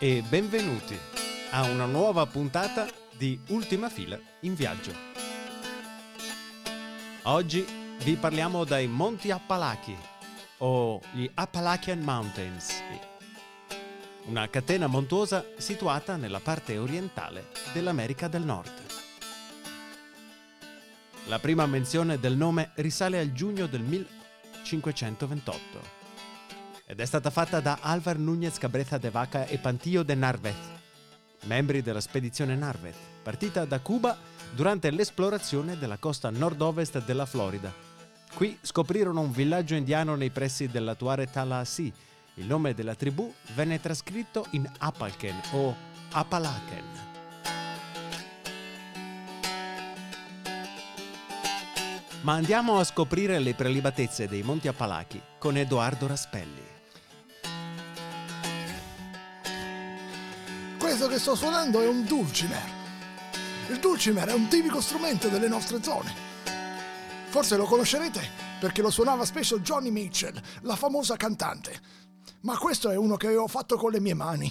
e benvenuti a una nuova puntata di Ultima Fila in viaggio. Oggi vi parliamo dai Monti Appalachi o gli Appalachian Mountains, una catena montuosa situata nella parte orientale dell'America del Nord. La prima menzione del nome risale al giugno del 1528 ed è stata fatta da Álvar Núñez Cabreza de Vaca e Pantillo de Narvez, membri della spedizione Narvez, partita da Cuba durante l'esplorazione della costa nord-ovest della Florida. Qui scoprirono un villaggio indiano nei pressi dell'attuale Tallahassee. Il nome della tribù venne trascritto in Apalken o Apalaken. Ma andiamo a scoprire le prelibatezze dei Monti Appalachi con Edoardo Raspelli. Questo che sto suonando è un dulcimer. Il dulcimer è un tipico strumento delle nostre zone. Forse lo conoscerete perché lo suonava spesso Johnny Mitchell, la famosa cantante. Ma questo è uno che avevo fatto con le mie mani.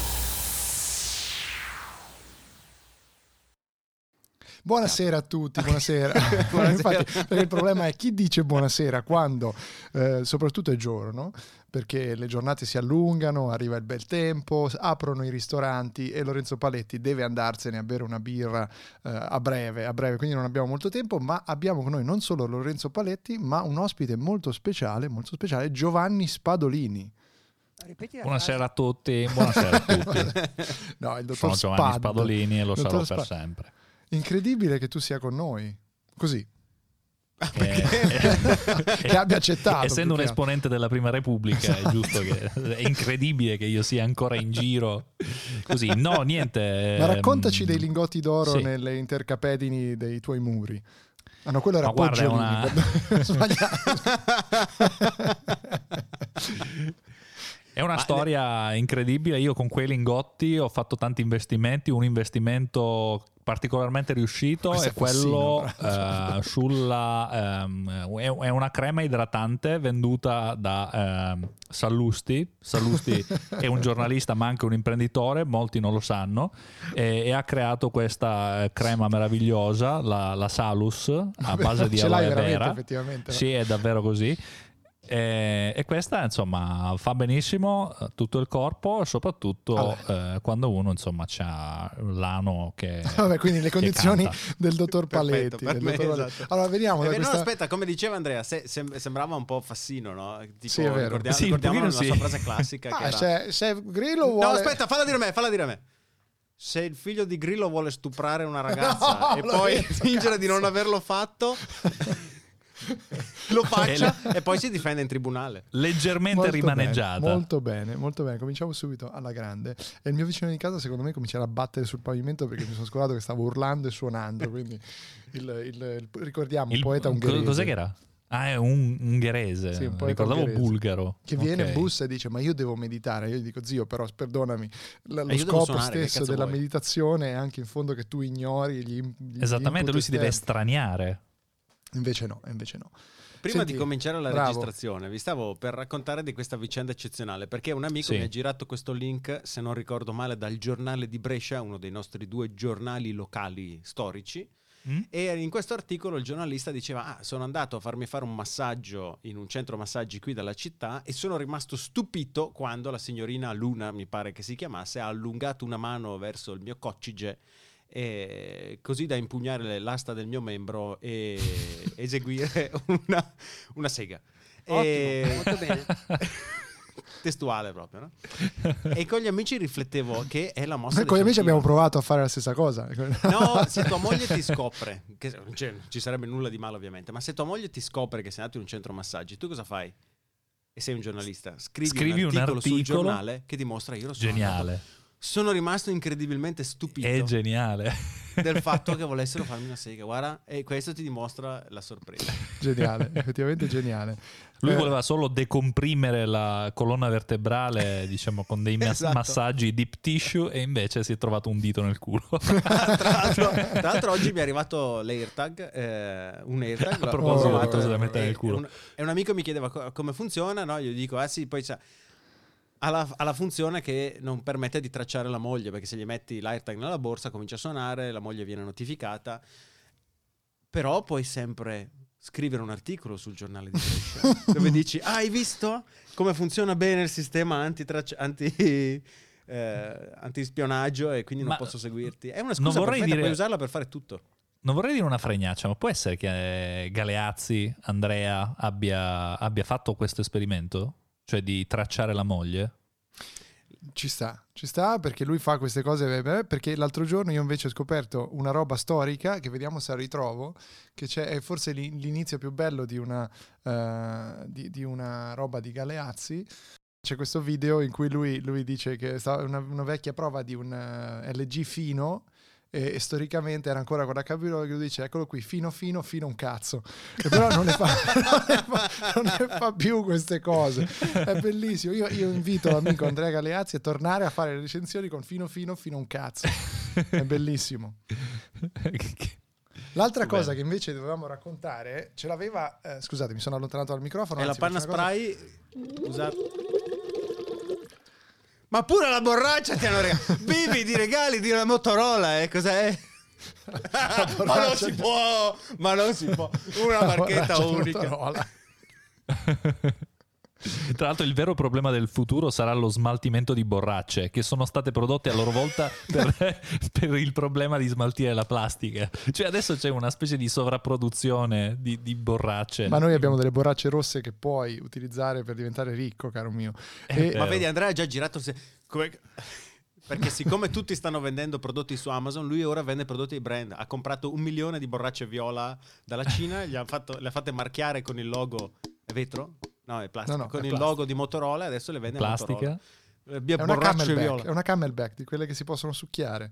Buonasera a tutti, buonasera. buonasera. Infatti, perché il problema è chi dice buonasera quando, eh, soprattutto è giorno, perché le giornate si allungano, arriva il bel tempo, aprono i ristoranti e Lorenzo Paletti deve andarsene a bere una birra eh, a breve, a breve, quindi non abbiamo molto tempo, ma abbiamo con noi non solo Lorenzo Paletti, ma un ospite molto speciale, molto speciale, Giovanni Spadolini. Buonasera a tutti, buonasera a tutti. no, il dottor Sono Giovanni Spad. Spadolini e lo sarò Dottor per Spad. sempre. Incredibile che tu sia con noi. Così. Eh, Che abbia accettato. Essendo un esponente della Prima Repubblica, è giusto che è incredibile che io sia ancora in giro così. No, niente. Ma raccontaci ehm, dei lingotti d'oro sì. nelle intercapedini dei tuoi muri. Ah no, quello era Ma guarda, una- Sbagliato. È una Ma- storia incredibile. Io con quei lingotti ho fatto tanti investimenti. Un investimento particolarmente riuscito Questo è quello eh, sulla. ehm, è, è una crema idratante venduta da ehm, Sallusti. Sallusti è un giornalista ma anche un imprenditore, molti non lo sanno, e, e ha creato questa eh, crema meravigliosa, la, la Salus, a base di Ce aloe vera. effettivamente. Sì, è davvero così. E, e questa insomma fa benissimo eh, tutto il corpo, soprattutto eh, quando uno insomma ha l'ano che. Vabbè, quindi le condizioni del dottor Perfetto, Paletti. per del me, dottor Paletti. esatto. Allora, veniamo Eh, da beh, no, questa... aspetta, come diceva Andrea, se- sem- sembrava un po' Fassino, no? Tipo, Sì, è vero. Ricordiamo, Sì, ricordiamo la pochino sua sì. frase classica. che Ah, era... se, se Grillo No, vuole... aspetta, falla dire a me, falla dire a me. Se il figlio di Grillo vuole stuprare una ragazza No, e poi fingere di non averlo fatto, lo faccia e poi si difende in tribunale. Leggermente Molto rimaneggiata. Bene, molto bene, molto bene. Cominciamo subito alla grande. E il mio vicino di casa, secondo me, comincerà a battere sul pavimento perché mi sono scordato che stavo urlando e suonando. Quindi il, il- il- ricordiamo Il- un poeta ungherese. Cos'è che era? Ah, è un ungherese. Sì, un Ricordavo ungherese. bulgaro. Che viene Ok. in bus e dice: Ma io devo meditare. Io gli dico, zio, però perdonami. l- Lo devo scopo suonare, stesso della vuoi? meditazione è anche in fondo che tu ignori gli, gli Esattamente, lui si deve estraniare. Invece no, invece no. Prima Senti, di cominciare la bravo. registrazione, vi stavo per raccontare di questa vicenda eccezionale perché un amico Sì. mi ha girato questo link, se non ricordo male, dal giornale di Brescia, uno dei nostri due giornali locali storici. Mm? E in questo articolo il giornalista diceva: Ah, sono andato a farmi fare un massaggio in un centro massaggi qui dalla città e sono rimasto stupito quando la signorina Luna, mi pare che si chiamasse, ha allungato una mano verso il mio coccige e così da impugnare l'asta del mio membro e eseguire una, una sega. Ottimo, E- molto bene. testuale proprio, no? E con gli amici riflettevo che è la mossa Noi con gli amici abbiamo provato a fare la stessa cosa. No, se tua moglie ti scopre, che cioè, non ci sarebbe nulla di male ovviamente, ma se tua moglie ti scopre che sei andato in un centro massaggi, tu cosa fai? E sei un giornalista, scrivi, Scrivi un un articolo, sul articolo. giornale che dimostra io lo sono andato- Geniale. Sono rimasto incredibilmente stupito È geniale. del fatto che volessero farmi una sega. Guarda, e questo ti dimostra la sorpresa. geniale, effettivamente geniale. Lui Eh, voleva solo decomprimere la colonna vertebrale, diciamo, con dei mas- Esatto. massaggi deep tissue e invece si è trovato un dito nel culo. tra, l'altro, tra l'altro oggi mi è arrivato l'AirTag, eh, un AirTag. l'ho proposito provato, cose da mettere e- nel culo. Un, e un amico mi chiedeva co- come funziona, no? Io dico, ah sì, poi c'ha... Ha la, ha la funzione che non permette di tracciare la moglie, perché se gli metti l'AirTag nella borsa comincia a suonare, la moglie viene notificata, però puoi sempre scrivere un articolo sul giornale di Brescia dove dici, ah, hai visto come funziona bene il sistema anti-traccia- anti, eh, antispionaggio e quindi non Ma posso seguirti. È una non scusa vorrei perfetta, dire- puoi usarla per fare tutto. Non vorrei dire una fregnaccia, ma può essere che eh, Galeazzi, Andrea, abbia, abbia fatto questo esperimento? Cioè di tracciare la moglie? Ci sta, ci sta perché lui fa queste cose. eh, Perché l'altro giorno io invece ho scoperto una roba storica che vediamo se la ritrovo. Che è forse l'i- l'inizio più bello di una, eh, di, di una roba di Galeazzi. C'è questo video in cui lui, lui dice che sta una, una vecchia prova di un eh, LG fino. E, e storicamente era ancora con la cabina che lui dice eccolo qui fino fino fino un cazzo e però non ne, fa, non, ne fa, non ne fa più queste cose è bellissimo. Io, io invito l'amico Andrea Galeazzi a tornare a fare le recensioni con fino fino fino un cazzo. È bellissimo. L'altra Bello. cosa che invece dovevamo raccontare, ce l'aveva. eh, scusate, mi sono allontanato dal microfono. e la anzi, panna faccio una cosa- spray usata. Ma pure la borraccia ti hanno regalato. Vivi di regali di una Motorola, eh? Cos'è? ma non si può, ma non si può. Una marchetta unica. Tra l'altro il vero problema del futuro sarà lo smaltimento di borracce che sono state prodotte a loro volta per, per il problema di smaltire la plastica. Cioè adesso c'è una specie di sovrapproduzione di, di borracce. Ma noi abbiamo delle borracce rosse che puoi utilizzare per diventare ricco, caro mio. E- Ma vedi, Andrea ha già girato. se- come- Perché siccome tutti stanno vendendo prodotti su Amazon, lui ora vende prodotti di brand. Ha comprato un milione di borracce viola dalla Cina, gli ha fatto- le ha fatte marchiare con il logo. È vetro? No, è plastica. No, no, con è il plastica. logo di Motorola adesso le vende plastica. Motorola. Eh, È una, camelback, è una camelback di quelle che si possono succhiare.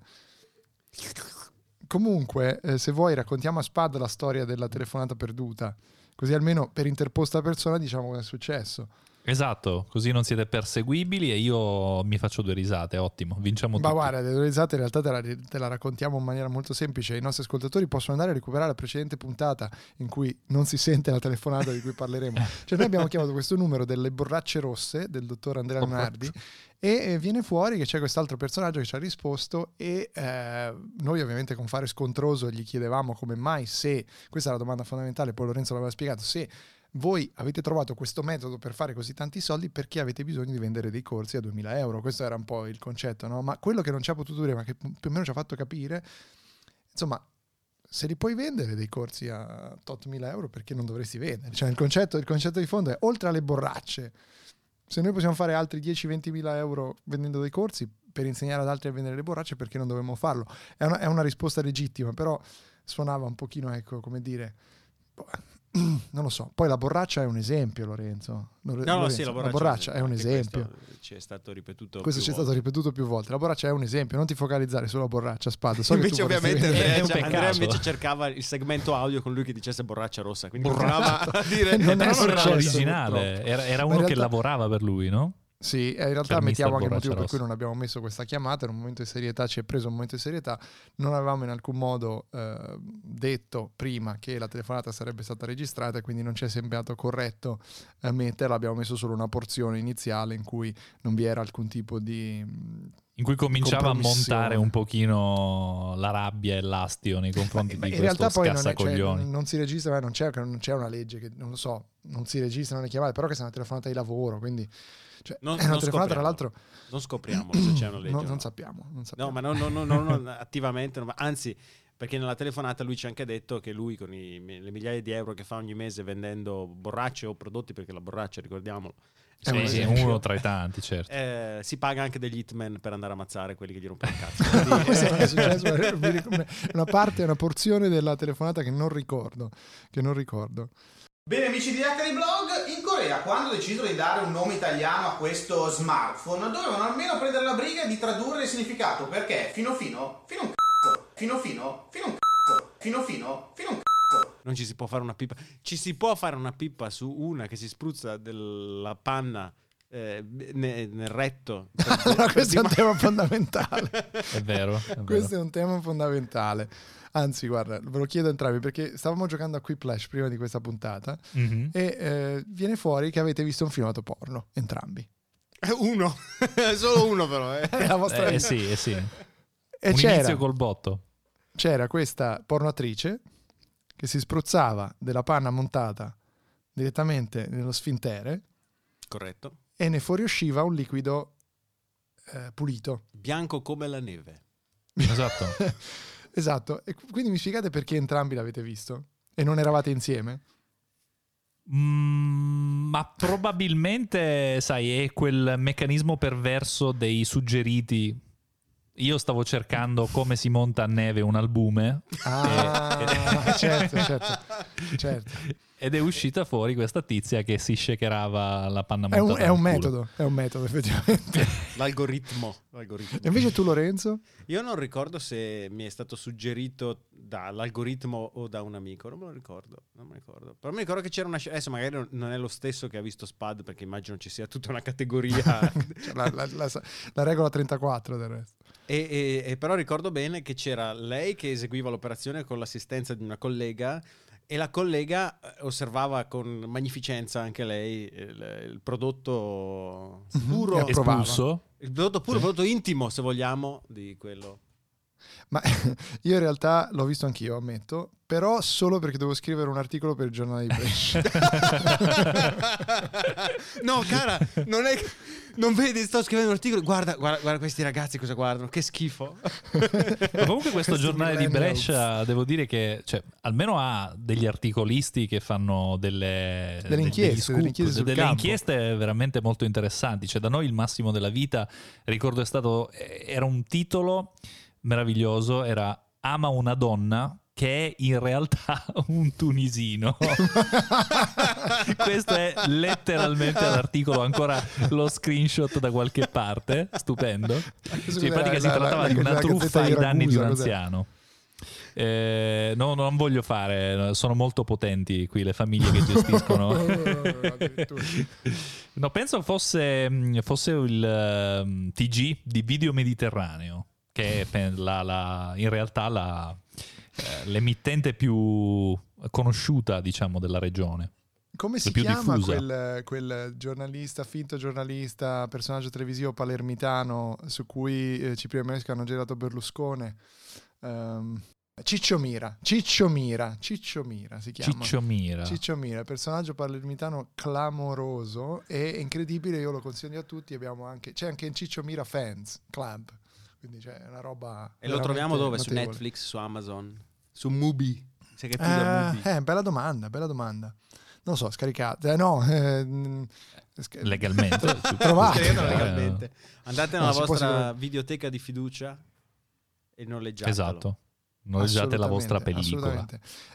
Comunque, eh, se vuoi, raccontiamo a Spad la storia della telefonata perduta. Così almeno per interposta persona diciamo cosa è successo. Esatto, così non siete perseguibili e io mi faccio due risate, ottimo, vinciamo Ma tutti. guarda, le due risate in realtà te la, te la raccontiamo in maniera molto semplice. I nostri ascoltatori possono andare a recuperare la precedente puntata in cui non si sente la telefonata di cui parleremo. Cioè, noi abbiamo chiamato questo numero delle borracce rosse del dottor Andrea Leonardi e viene fuori che c'è quest'altro personaggio che ci ha risposto e eh, noi ovviamente con fare scontroso gli chiedevamo come mai se, questa è la domanda fondamentale, poi Lorenzo l'aveva spiegato, se voi avete trovato questo metodo per fare così tanti soldi perché avete bisogno di vendere dei corsi a 2000 euro. Questo era un po' il concetto, no? Ma quello che non ci ha potuto dire, ma che più o meno ci ha fatto capire, insomma, se li puoi vendere dei corsi a 8.000 euro, perché non dovresti vendere? Cioè, il concetto, il concetto di fondo è oltre alle borracce, se noi possiamo fare altri 10-20 mila euro vendendo dei corsi per insegnare ad altri a vendere le borracce, perché non dovremmo farlo? È una, è una risposta legittima, però suonava un pochino, ecco, come dire. Non lo so. Poi la borraccia è un esempio, Lorenzo. Lore- No, no, Lorenzo, sì, la borraccia, borraccia è un esempio. Questo ci è stato ripetuto. Questo più ci è stato volte. ripetuto più volte. La borraccia è un esempio, non ti focalizzare sulla borraccia, spada. So che tu invece, ovviamente, Andrea, È un cioè, Andrea invece cercava il segmento audio con lui che dicesse borraccia rossa. Quindi Borraccia. continuava a dire. Non Però non era originale, era, era uno che realtà- lavorava per lui, no? Sì, e in realtà Cioè, mettiamo anche il motivo per cui non abbiamo messo questa chiamata, era un momento di serietà, ci è preso un momento di serietà, non avevamo in alcun modo eh, detto prima che la telefonata sarebbe stata registrata e quindi non ci è sembrato corretto eh, metterla, abbiamo messo solo una porzione iniziale in cui non vi era alcun tipo di... In cui cominciava a montare un pochino la rabbia e l'astio nei confronti Ma di in questo realtà poi non, è- cioè, scassacoglioni. non si registra, eh, non c'è, non c'è una legge che non lo so, non si registrano le chiamate, però che sia una telefonata di lavoro, quindi cioè, Non- è una non telefonata tra scopriamo. l'altro Non scopriamo se c'è una legge. non, o non no. sappiamo, non No, sappiamo. ma non, non- non- non- non attivamente, no, ma anzi, Perché nella telefonata lui ci ha anche detto che lui con i- le migliaia di euro che fa ogni mese vendendo borracce o prodotti, perché la borraccia, ricordiamolo, È Sì, sì, esempio. uno tra i tanti, certo. eh, si paga anche degli hitman per andare a ammazzare quelli che gli rompono il cazzo. Quindi, Questo è eh, successo, ricordo- una parte, una porzione della telefonata che non ricordo. Che non ricordo. Bene amici di Hackeri Blog, in Corea quando decisero di dare un nome italiano a questo smartphone dovevano almeno prendere la briga di tradurre il significato perché fino fino, fino un c***o, fino fino, fino un c***o, fino fino, fino un c***o. Non ci si può fare una pippa. Ci si può fare una pippa su una che si spruzza della panna eh, ne- nel retto. per questo è un tema fondamentale. È vero. È vero. Questo è un tema fondamentale. Anzi, guarda, ve lo chiedo a entrambi perché stavamo giocando a Quiplash prima di questa puntata Mhm. e eh, viene fuori che avete visto un filmato porno, entrambi. Eh, Uno, solo uno però. eh. È la vostra Eh sì, eh sì. E un c'era, inizio col botto. c'era questa pornoattrice che si spruzzava della panna montata direttamente nello sfintere Corretto. e ne fuoriusciva un liquido eh, pulito. Bianco come la neve. Esatto. esatto. E quindi mi spiegate perché entrambi l'avete visto e non eravate insieme? Mm, ma probabilmente, sai, è quel meccanismo perverso dei suggeriti. Io stavo cercando come si monta a neve un albume Ah, Eh, certo, certo, certo. ed è uscita fuori questa tizia che si shakerava la panna È montata un, è un metodo, è un metodo effettivamente. L'algoritmo. l'algoritmo. E invece tu Lorenzo? Io non ricordo se mi è stato suggerito dall'algoritmo o da un amico, non me lo ricordo, non me lo ricordo. Però mi ricordo che c'era una scena, adesso magari non- non è lo stesso che ha visto Spad perché immagino ci sia tutta una categoria Cioè, La, la- la- la regola 34 del resto. E, e- e però ricordo bene che c'era lei che eseguiva l'operazione con l'assistenza di una collega e la collega eh, osservava con magnificenza anche lei il, il prodotto Mhm. puro, E. Espulso? il prodotto puro, il prodotto intimo se vogliamo di quello. Ma io in realtà l'ho visto anch'io, ammetto, però solo perché devo scrivere un articolo per il giornale di Brescia. no, cara, non è non vedi, sto scrivendo un articolo. Guarda, guarda, guarda questi ragazzi cosa guardano, che schifo. Ma comunque questo giornale di. Brescia, devo dire che cioè, almeno ha degli articolisti che fanno delle, Delle de- inchieste, degli scoop, delle inchieste sul delle campo. inchieste veramente molto interessanti. Cioè, da noi il massimo della vita, ricordo è stato, eh, era un titolo meraviglioso, era Ama una donna che è in realtà un tunisino. Questo è letteralmente l'articolo, ancora lo screenshot da qualche parte, stupendo. Sì, in pratica si La- la- trattava la- di una truffa ai danni di un anziano. Eh, no, non voglio fare, sono molto potenti qui le famiglie che gestiscono. no, penso fosse, mh, fosse il ehm, TG di Video Mediterraneo, che è la- la- in realtà la, eh, l'emittente più conosciuta, diciamo, della regione. Come si chiama quel, quel giornalista, finto giornalista, personaggio televisivo palermitano su cui eh, Cipriano Manesco hanno girato Berlusconi? Ehm, Ciccio Mira, Ciccio Mira, Ciccio Mira si chiama. Ciccio Mira. Ciccio Mira, personaggio palermitano clamoroso e incredibile, io lo consiglio a tutti, abbiamo anche, c'è anche in Ciccio Mira Fans Club, quindi c'è una roba... E lo troviamo dove? Su notevole. Netflix, su Amazon, su Mubi. Sai che è più da Eh, Mubi. eh, bella domanda, bella domanda. Non so, scaricate. Eh, no, eh, mm, sca- Legalmente. Trovate. Legalmente. Andate No, nella può vostra videoteca di fiducia e noleggiatelo. Esatto. Noleggiate la vostra pellicola.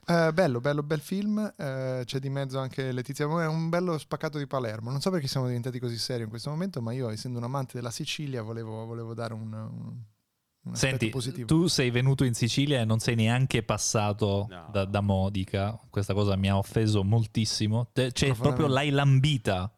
Eh, bello, bello, bel film. eh, c'è di mezzo anche Letizia È un bello spaccato di Palermo. Non so perché siamo diventati così seri in questo momento, ma io, essendo un amante della Sicilia, volevo, volevo dare un, un, Senti, positivo. tu sei venuto in Sicilia e non sei neanche passato No. da, da Modica. Questa cosa mi ha offeso moltissimo. Cioè, proprio l'hai lambita.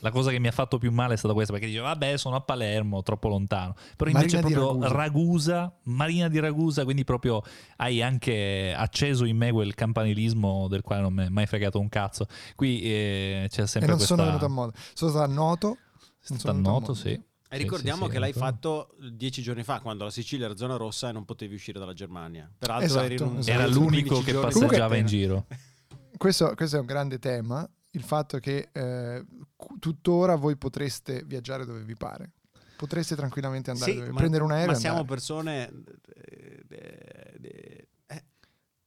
La cosa che mi ha fatto più male è stata questa, perché dice, vabbè, sono a Palermo, troppo lontano. Però invece Marina proprio Ragusa. Ragusa, Marina di Ragusa, quindi proprio hai anche acceso in me quel campanilismo del quale non mi è mai fregato un cazzo. Qui eh, c'è e sempre non questa... sono venuto a modo. Sono stato a Noto. sono venuto a noto, sì. E ricordiamo Sì, sì, che l'hai fatto dieci giorni fa, quando la Sicilia era zona rossa e non potevi uscire dalla Germania. Peraltro Esatto, eri in un esatto. Era l'unico 15 che passeggiava in giro. Questo, questo è un grande tema, il fatto che eh, tuttora voi potreste viaggiare dove vi pare. potreste tranquillamente andare Sì, ma- prendere un aereo Ma siamo andare. persone... eh, eh,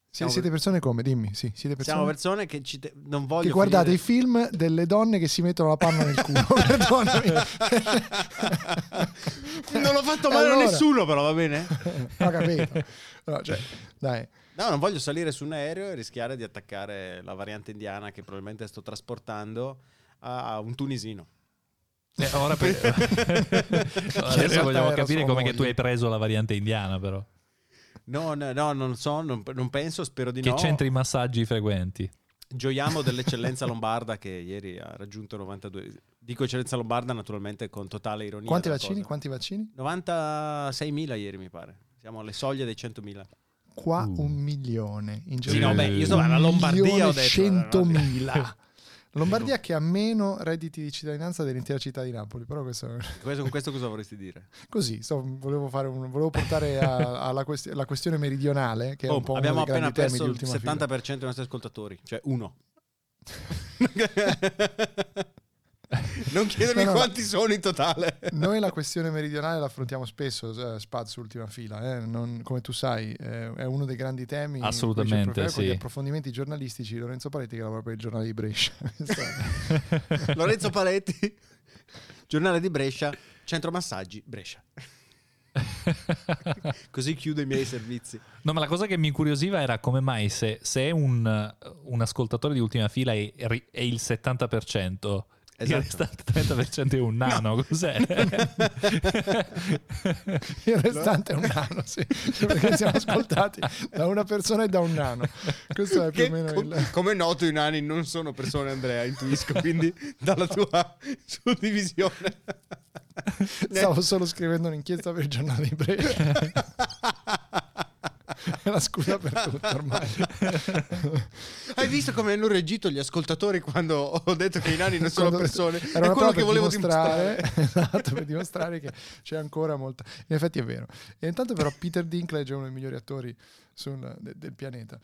siamo- siete persone come? Dimmi, sì, siete persone Siamo persone che ci te- non voglio che guardate i finire- film delle donne che si mettono la panna nel culo. Perdonami. non l'ho fatto male allora? a nessuno, però va bene. Ho capito. No, cioè, dai. No, non voglio salire su un aereo e rischiare di attaccare la variante indiana che probabilmente sto trasportando a un tunisino. Eh, ora per- Adesso vogliamo capire come che tu hai preso la variante indiana, però. No, no, no, non so, non, non penso, spero di Che no. centri massaggi frequenti? Gioiamo dell'eccellenza lombarda che ieri ha raggiunto 92. Dico eccellenza lombarda naturalmente con totale ironia. Quanti vaccini? cosa. Quanti vaccini? 96.000 ieri mi pare. Siamo alle soglie dei 100.000. Qua Uh. un milione. In Sì, no, beh, io sto alla Lombardia ho detto. 100.000. Lombardia che ha meno redditi di cittadinanza dell'intera città di Napoli, però questo Questo, con questo cosa vorresti dire? così, sto- volevo, fare un- volevo portare alla quest- questione meridionale che è Oh, un po' abbiamo appena perso il ultima fila. 70% dei nostri ascoltatori, cioè uno. non chiedermi No, no, quanti sono in totale. Noi la questione meridionale la affrontiamo spesso, eh, Spaz, ultima fila. eh, non- come tu sai, eh, è uno dei grandi temi. Assolutamente, proprio con gli sì. approfondimenti giornalistici. Lorenzo Paletti che lavora per il giornale di Brescia. Lorenzo Paletti, giornale di Brescia, centro massaggi, Brescia. Così chiudo i miei servizi. No, ma la cosa che mi incuriosiva era come mai se, se un, un ascoltatore di ultima fila è, è il 70%, il Esatto. restante 30% è un nano, cos'è? Il restante è un nano, sì, perché siamo ascoltati da una persona e da un nano. Questo è più Che o meno com- il... come noto i nani non sono persone Andrea, intuisco, quindi dalla tua suddivisione. Stavo solo scrivendo un'inchiesta per il giornale di Brescia. La scusa per tutto ormai. Hai visto come hanno reagito gli ascoltatori quando ho detto che i nani non sono persone? Era quello che volevo dimostrare, dimostrare. esatto, per dimostrare che c'è ancora molta. In effetti è vero. E intanto, però, Peter Dinklage è uno dei migliori attori sul- de- del pianeta.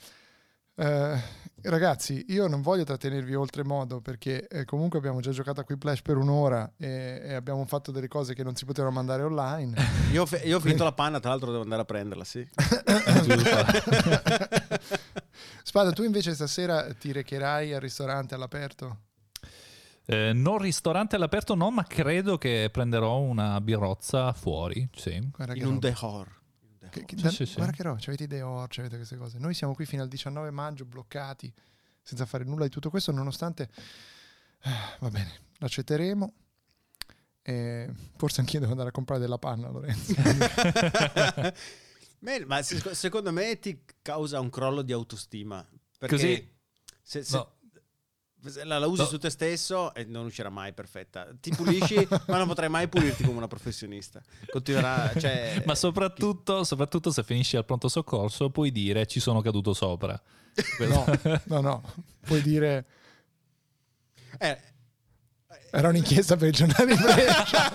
Eh, ragazzi, io non voglio trattenervi oltremodo perché eh, comunque abbiamo già giocato a Quiplash per un'ora e, e abbiamo fatto delle cose che non si potevano mandare online. Io, ho fe- io ho finito la panna, tra l'altro devo andare a prenderla, sì. Spada, tu invece stasera ti recherai al ristorante all'aperto? Eh, non ristorante all'aperto no, ma credo che prenderò una birrozza fuori, sì. In un dehor. Che- che- Sì, da- sì, sì. Guarda che roba, avete idee or, avete queste cose. Noi siamo qui fino al 19 maggio bloccati, senza fare nulla di tutto questo, nonostante... eh, va bene, l'accetteremo. E forse anch'io devo andare a comprare della panna, Lorenzo. Beh, Ma se- secondo me ti causa un crollo di autostima. Perché Così- se, se- No. La, la usi No. su te stesso e non uscirà mai perfetta. Ti pulisci, ma non potrai mai pulirti come una professionista. Continuerà, cioè, Ma soprattutto, soprattutto se finisci al pronto soccorso puoi dire ci sono caduto sopra. No, no, no. Puoi dire... Eh, Era un'inchiesta per il giornale di Brescia.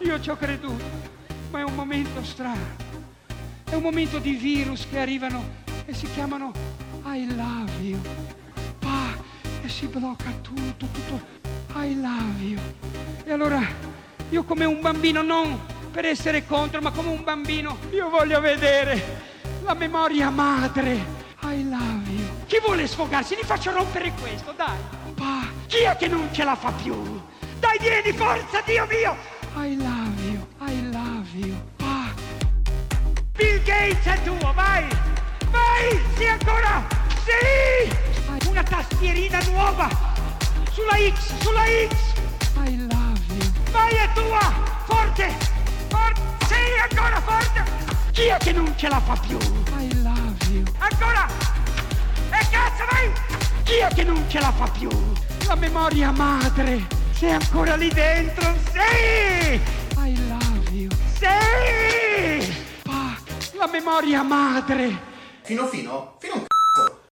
Io ci ho creduto, ma è un momento strano. È un momento di virus che arrivano si chiamano I love you. Pa, e si blocca tutto, tutto. I love you. E allora io come un bambino, non per essere contro, ma come un bambino, io voglio vedere la memoria madre. I love you. Chi vuole sfogarsi? Gli faccio rompere questo, dai. Pa, chi è che non ce la fa più? Dai, vieni, forza, Dio mio! I love you, I love you. Pa. Bill Gates è tuo, vai! Vai! Sì ancora! Sì! Una tastierina nuova! Sulla X, sulla X! I love you. Vai, è tua! Forte! Forte! Sì, ancora forte! Chi è che non ce la fa più? I love you. Ancora! E cazzo, vai! Chi è che non ce la fa più? La memoria madre! Sei ancora lì dentro? Sì! I love you. Sì! Pa, la memoria madre! Fino fino? Fino un c***o.